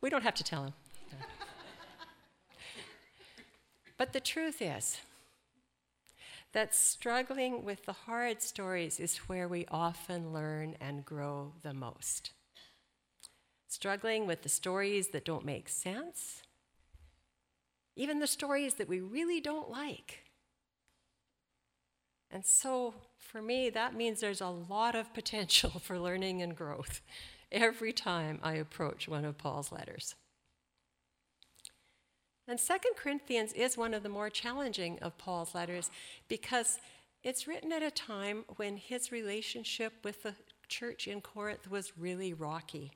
We don't have to tell him. but the truth is that struggling with the hard stories is where we often learn and grow the most. Struggling with the stories that don't make sense, even the stories that we really don't like. And so, for me, that means there's a lot of potential for learning and growth every time I approach one of Paul's letters. And Second Corinthians is one of the more challenging of Paul's letters because it's written at a time when his relationship with the church in Corinth was really rocky.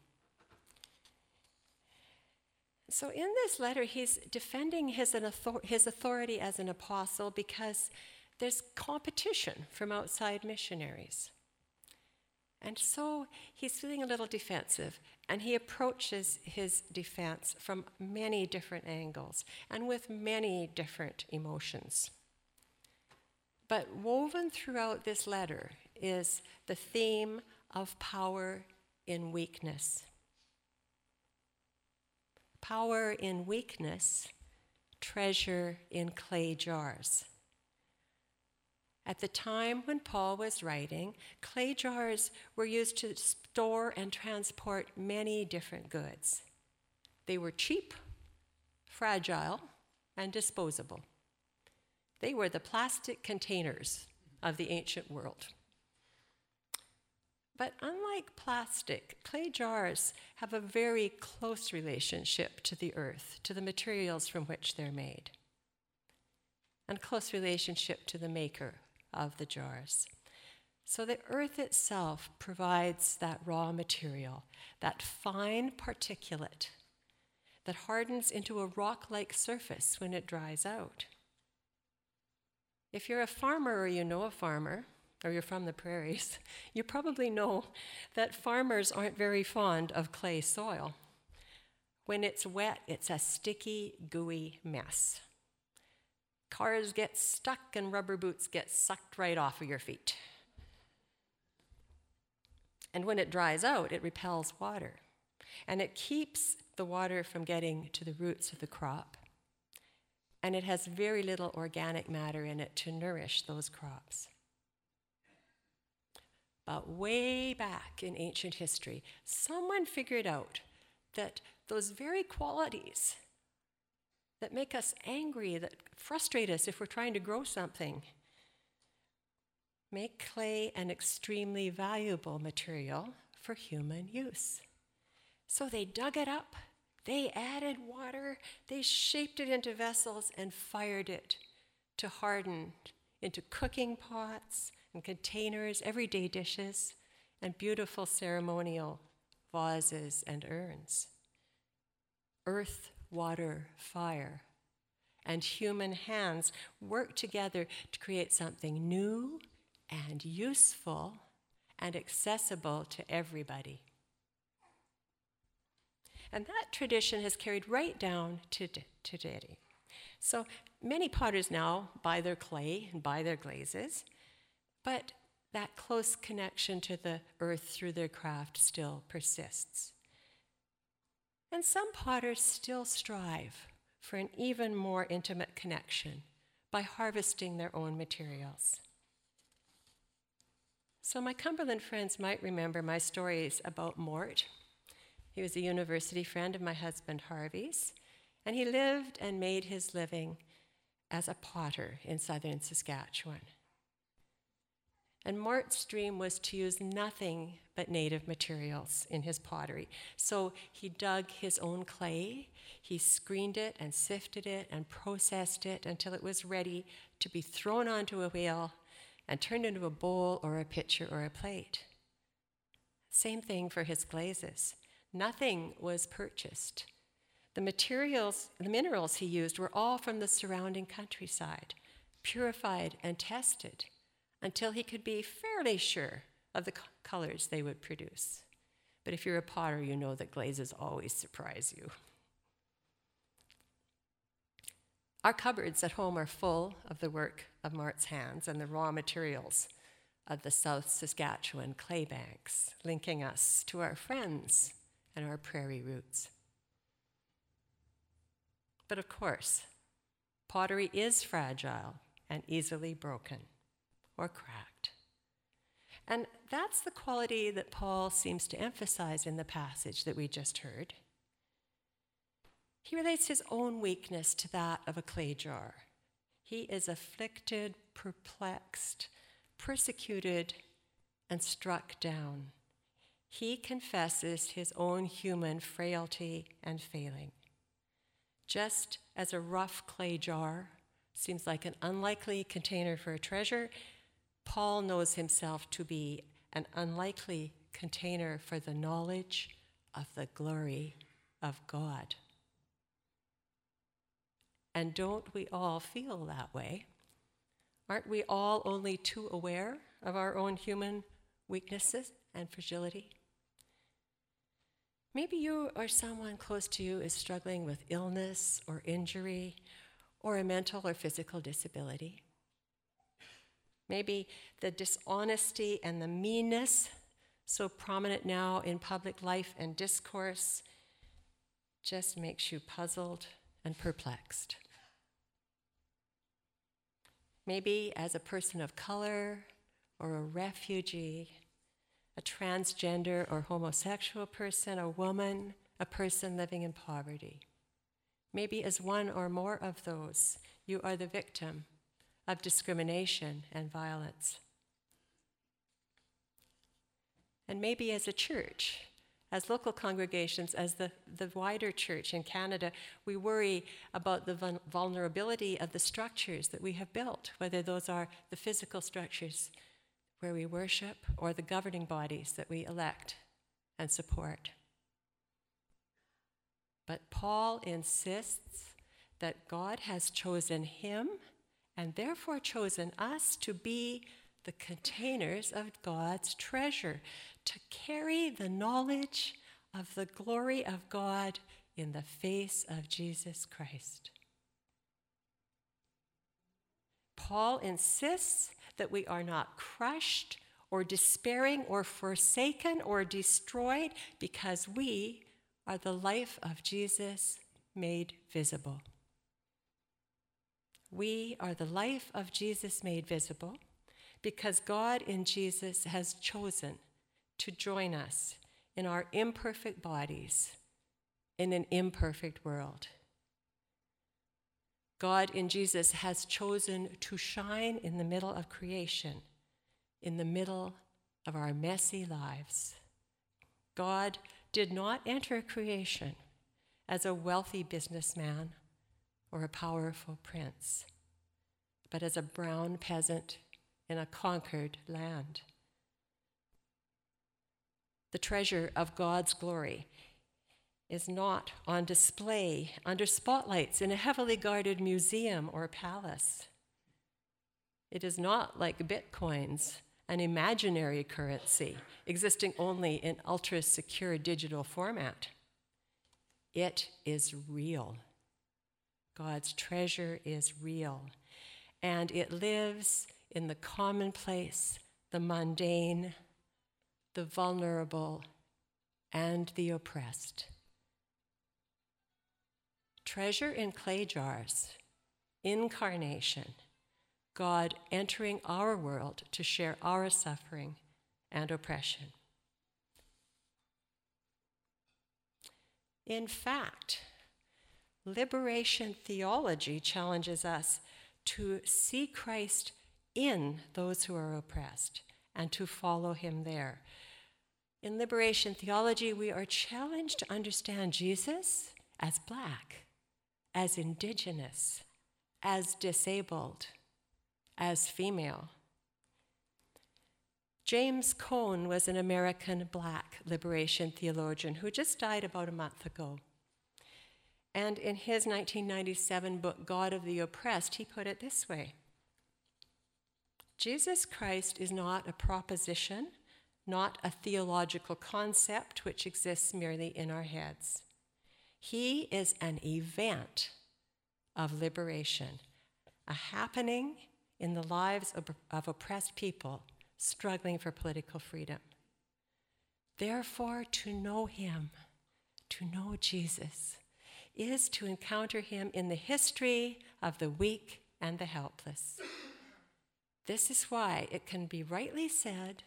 So, in this letter, he's defending his, his authority as an apostle because there's competition from outside missionaries. And so he's feeling a little defensive, and he approaches his defense from many different angles and with many different emotions. But woven throughout this letter is the theme of power in weakness. Power in weakness, treasure in clay jars. At the time when Paul was writing, clay jars were used to store and transport many different goods. They were cheap, fragile, and disposable. They were the plastic containers of the ancient world. But unlike plastic, clay jars have a very close relationship to the earth, to the materials from which they're made, and close relationship to the maker of the jars. So the earth itself provides that raw material, that fine particulate that hardens into a rock like surface when it dries out. If you're a farmer or you know a farmer, or you're from the prairies, you probably know that farmers aren't very fond of clay soil. When it's wet, it's a sticky, gooey mess. Cars get stuck and rubber boots get sucked right off of your feet. And when it dries out, it repels water. And it keeps the water from getting to the roots of the crop. And it has very little organic matter in it to nourish those crops. But way back in ancient history, someone figured out that those very qualities that make us angry, that frustrate us if we're trying to grow something. Make clay an extremely valuable material for human use. So they dug it up, they added water, they shaped it into vessels and fired it to harden into cooking pots and containers, everyday dishes, and beautiful ceremonial vases and urns. Earth water, fire, and human hands work together to create something new and useful and accessible to everybody. And that tradition has carried right down to today. So many potters now buy their clay and buy their glazes, but that close connection to the earth through their craft still persists. And some potters still strive for an even more intimate connection by harvesting their own materials. So, my Cumberland friends might remember my stories about Mort. He was a university friend of my husband Harvey's, and he lived and made his living as a potter in southern Saskatchewan. And Mort's dream was to use nothing but native materials in his pottery. So he dug his own clay, he screened it and sifted it and processed it until it was ready to be thrown onto a wheel and turned into a bowl or a pitcher or a plate. Same thing for his glazes. Nothing was purchased. The materials, the minerals he used were all from the surrounding countryside, purified and tested until he could be fairly sure of the colors they would produce. But if you're a potter, you know that glazes always surprise you. Our cupboards at home are full of the work of Mort's hands and the raw materials of the South Saskatchewan clay banks, linking us to our friends and our prairie roots. But of course, pottery is fragile and easily broken or cracked. And that's the quality that Paul seems to emphasize in the passage that we just heard. He relates his own weakness to that of a clay jar. He is afflicted, perplexed, persecuted, and struck down. He confesses his own human frailty and failing. Just as a rough clay jar seems like an unlikely container for a treasure, Paul knows himself to be an unlikely container for the knowledge of the glory of God. And don't we all feel that way? Aren't we all only too aware of our own human weaknesses and fragility? Maybe you or someone close to you is struggling with illness or injury or a mental or physical disability. Maybe the dishonesty and the meanness, so prominent now in public life and discourse, just makes you puzzled and perplexed. Maybe as a person of color or a refugee, a transgender or homosexual person, a woman, a person living in poverty. Maybe as one or more of those, you are the victim of discrimination and violence. And maybe as a church, as local congregations, as the, the wider church in Canada, we worry about the vulnerability of the structures that we have built, whether those are the physical structures where we worship or the governing bodies that we elect and support. But Paul insists that God has chosen him and therefore chosen us to be the containers of God's treasure, to carry the knowledge of the glory of God in the face of Jesus Christ. Paul insists that we are not crushed or despairing or forsaken or destroyed because we are the life of Jesus made visible. We are the life of Jesus made visible because God in Jesus has chosen to join us in our imperfect bodies in an imperfect world. God in Jesus has chosen to shine in the middle of creation, in the middle of our messy lives. God did not enter creation as a wealthy businessman or a powerful prince, but as a brown peasant in a conquered land. The treasure of God's glory is not on display under spotlights in a heavily guarded museum or palace. It is not like bitcoins, an imaginary currency existing only in ultra secure digital format. It is real. God's treasure is real, and it lives in the commonplace, the mundane, the vulnerable, and the oppressed. Treasure in clay jars, incarnation, God entering our world to share our suffering and oppression. In fact, Liberation theology challenges us to see Christ in those who are oppressed and to follow him there. In liberation theology, we are challenged to understand Jesus as black, as indigenous, as disabled, as female. James Cone was an American black liberation theologian who just died about a month ago. And in his 1997 book, God of the Oppressed, he put it this way Jesus Christ is not a proposition, not a theological concept which exists merely in our heads. He is an event of liberation, a happening in the lives of, of oppressed people struggling for political freedom. Therefore, to know him, to know Jesus, is to encounter him in the history of the weak and the helpless. This is why it can be rightly said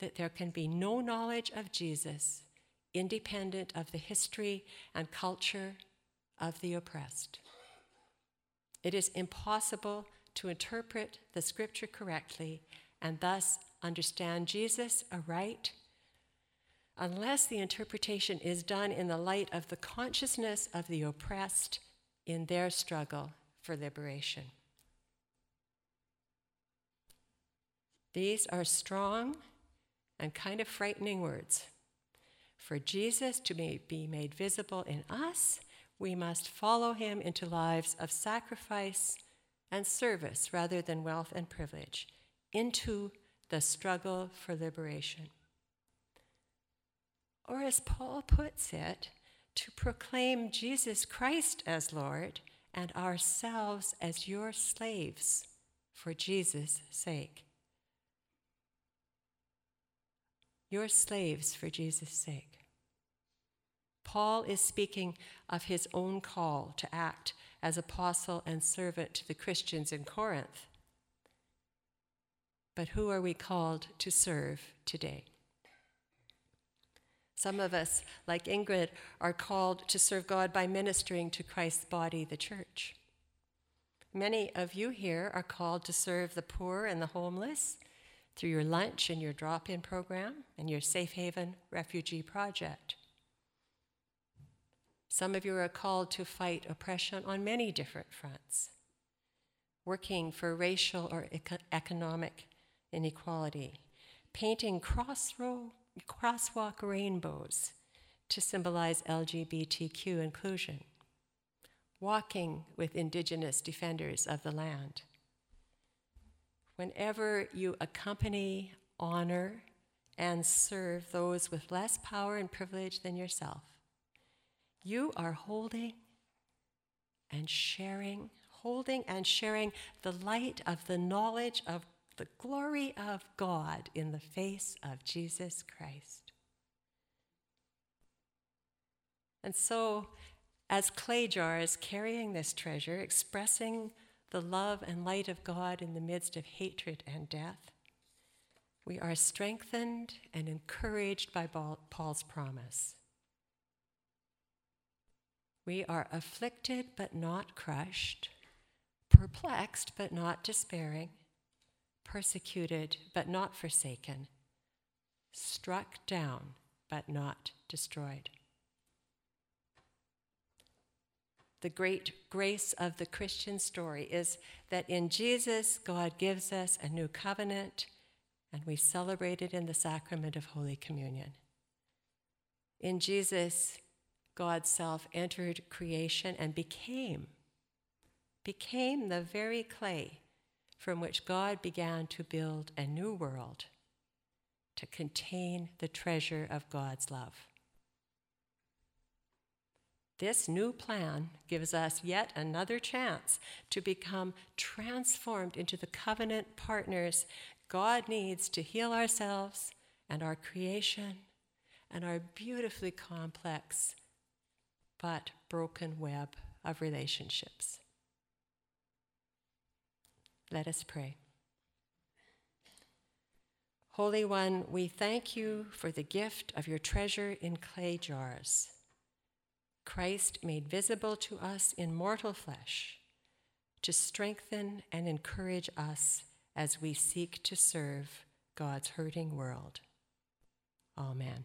that there can be no knowledge of Jesus independent of the history and culture of the oppressed. It is impossible to interpret the scripture correctly and thus understand Jesus aright unless the interpretation is done in the light of the consciousness of the oppressed in their struggle for liberation. These are strong and kind of frightening words. For Jesus to be made visible in us, we must follow him into lives of sacrifice and service rather than wealth and privilege, into the struggle for liberation. Or, as Paul puts it, to proclaim Jesus Christ as Lord and ourselves as your slaves for Jesus' sake. Your slaves for Jesus' sake. Paul is speaking of his own call to act as apostle and servant to the Christians in Corinth. But who are we called to serve today? Some of us, like Ingrid, are called to serve God by ministering to Christ's body, the church. Many of you here are called to serve the poor and the homeless through your lunch and your drop in program and your Safe Haven Refugee Project. Some of you are called to fight oppression on many different fronts, working for racial or eco- economic inequality, painting crossroad, crosswalk rainbows to symbolize LGBTQ inclusion, walking with Indigenous defenders of the land. Whenever you accompany, honor, and serve those with less power and privilege than yourself, you are holding and sharing, holding and sharing the light of the knowledge of the glory of God in the face of Jesus Christ. And so, as clay jars carrying this treasure, expressing the love and light of God in the midst of hatred and death, we are strengthened and encouraged by Paul's promise. We are afflicted but not crushed, perplexed but not despairing, persecuted but not forsaken, struck down but not destroyed. The great grace of the Christian story is that in Jesus, God gives us a new covenant, and we celebrate it in the sacrament of Holy Communion. In Jesus, God's self entered creation and became, became the very clay from which God began to build a new world to contain the treasure of God's love. This new plan gives us yet another chance to become transformed into the covenant partners God needs to heal ourselves and our creation and our beautifully complex but broken web of relationships. Let us pray. Holy One, we thank you for the gift of your treasure in clay jars. Christ made visible to us in mortal flesh to strengthen and encourage us as we seek to serve God's hurting world. Amen.